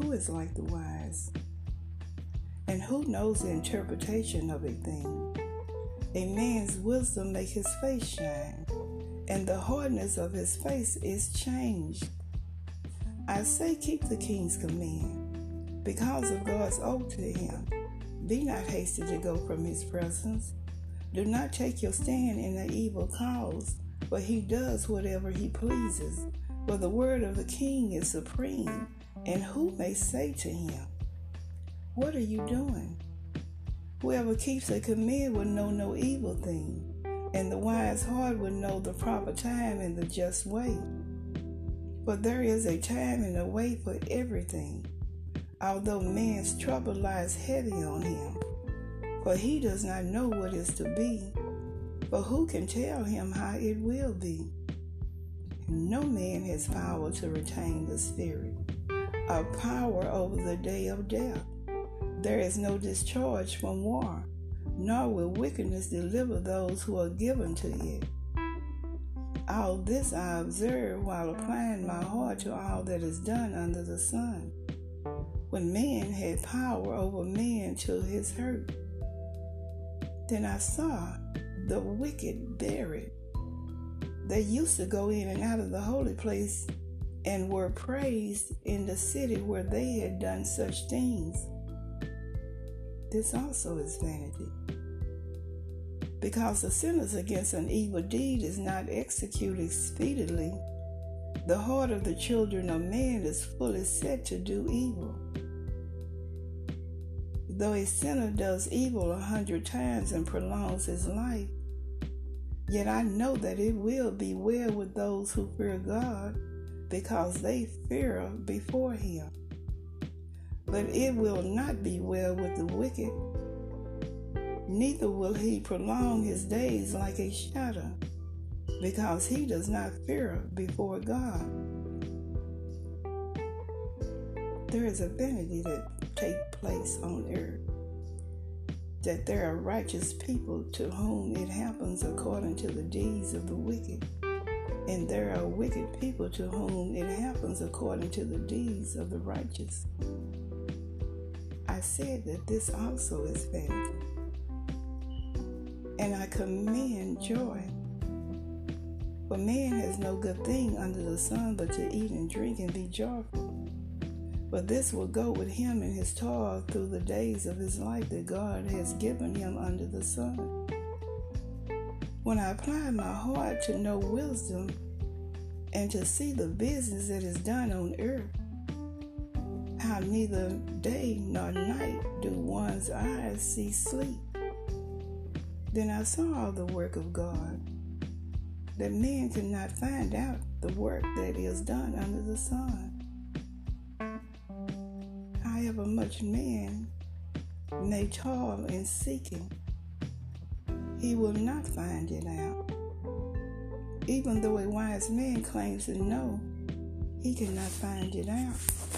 is like the wise? And who knows the interpretation of a thing? A man's wisdom make his face shine, and the hardness of his face is changed. I say keep the king's command, because of God's oath to him. Be not hasty to go from his presence. Do not take your stand in an evil cause, for he does whatever he pleases. For the word of the king is supreme, and who may say to him, What are you doing? Whoever keeps a command will know no evil thing, and the wise heart will know the proper time and the just way. For there is a time and a way for everything, although man's trouble lies heavy on him. For he does not know what is to be, but who can tell him how it will be? No man has power to retain the spirit, or power over the day of death. There is no discharge from war, nor will wickedness deliver those who are given to it. All this I observe while applying my heart to all that is done under the sun. When man had power over man to his hurt, then I saw the wicked buried they used to go in and out of the holy place and were praised in the city where they had done such things. This also is vanity. Because the sentence against an evil deed is not executed speedily, the heart of the children of man is fully set to do evil. Though a sinner does evil a hundred times and prolongs his life, Yet I know that it will be well with those who fear God because they fear before Him. But it will not be well with the wicked, neither will he prolong his days like a shadow, because he does not fear before God. There is a vanity that takes place on earth that there are righteous people to whom it happens according to the deeds of the wicked, and there are wicked people to whom it happens according to the deeds of the righteous. I said that this also is vanity, and I commend joy. For man has no good thing under the sun but to eat and drink and be joyful. But this will go with him in his toil through the days of his life that God has given him under the sun. When I apply my heart to know wisdom and to see the business that is done on earth, how neither day nor night do one's eyes see sleep. Then I saw all the work of God, that man cannot find out the work that is done under the sun however much man may toil in seeking, he will not find it out. Even though a wise man claims to know, he cannot find it out.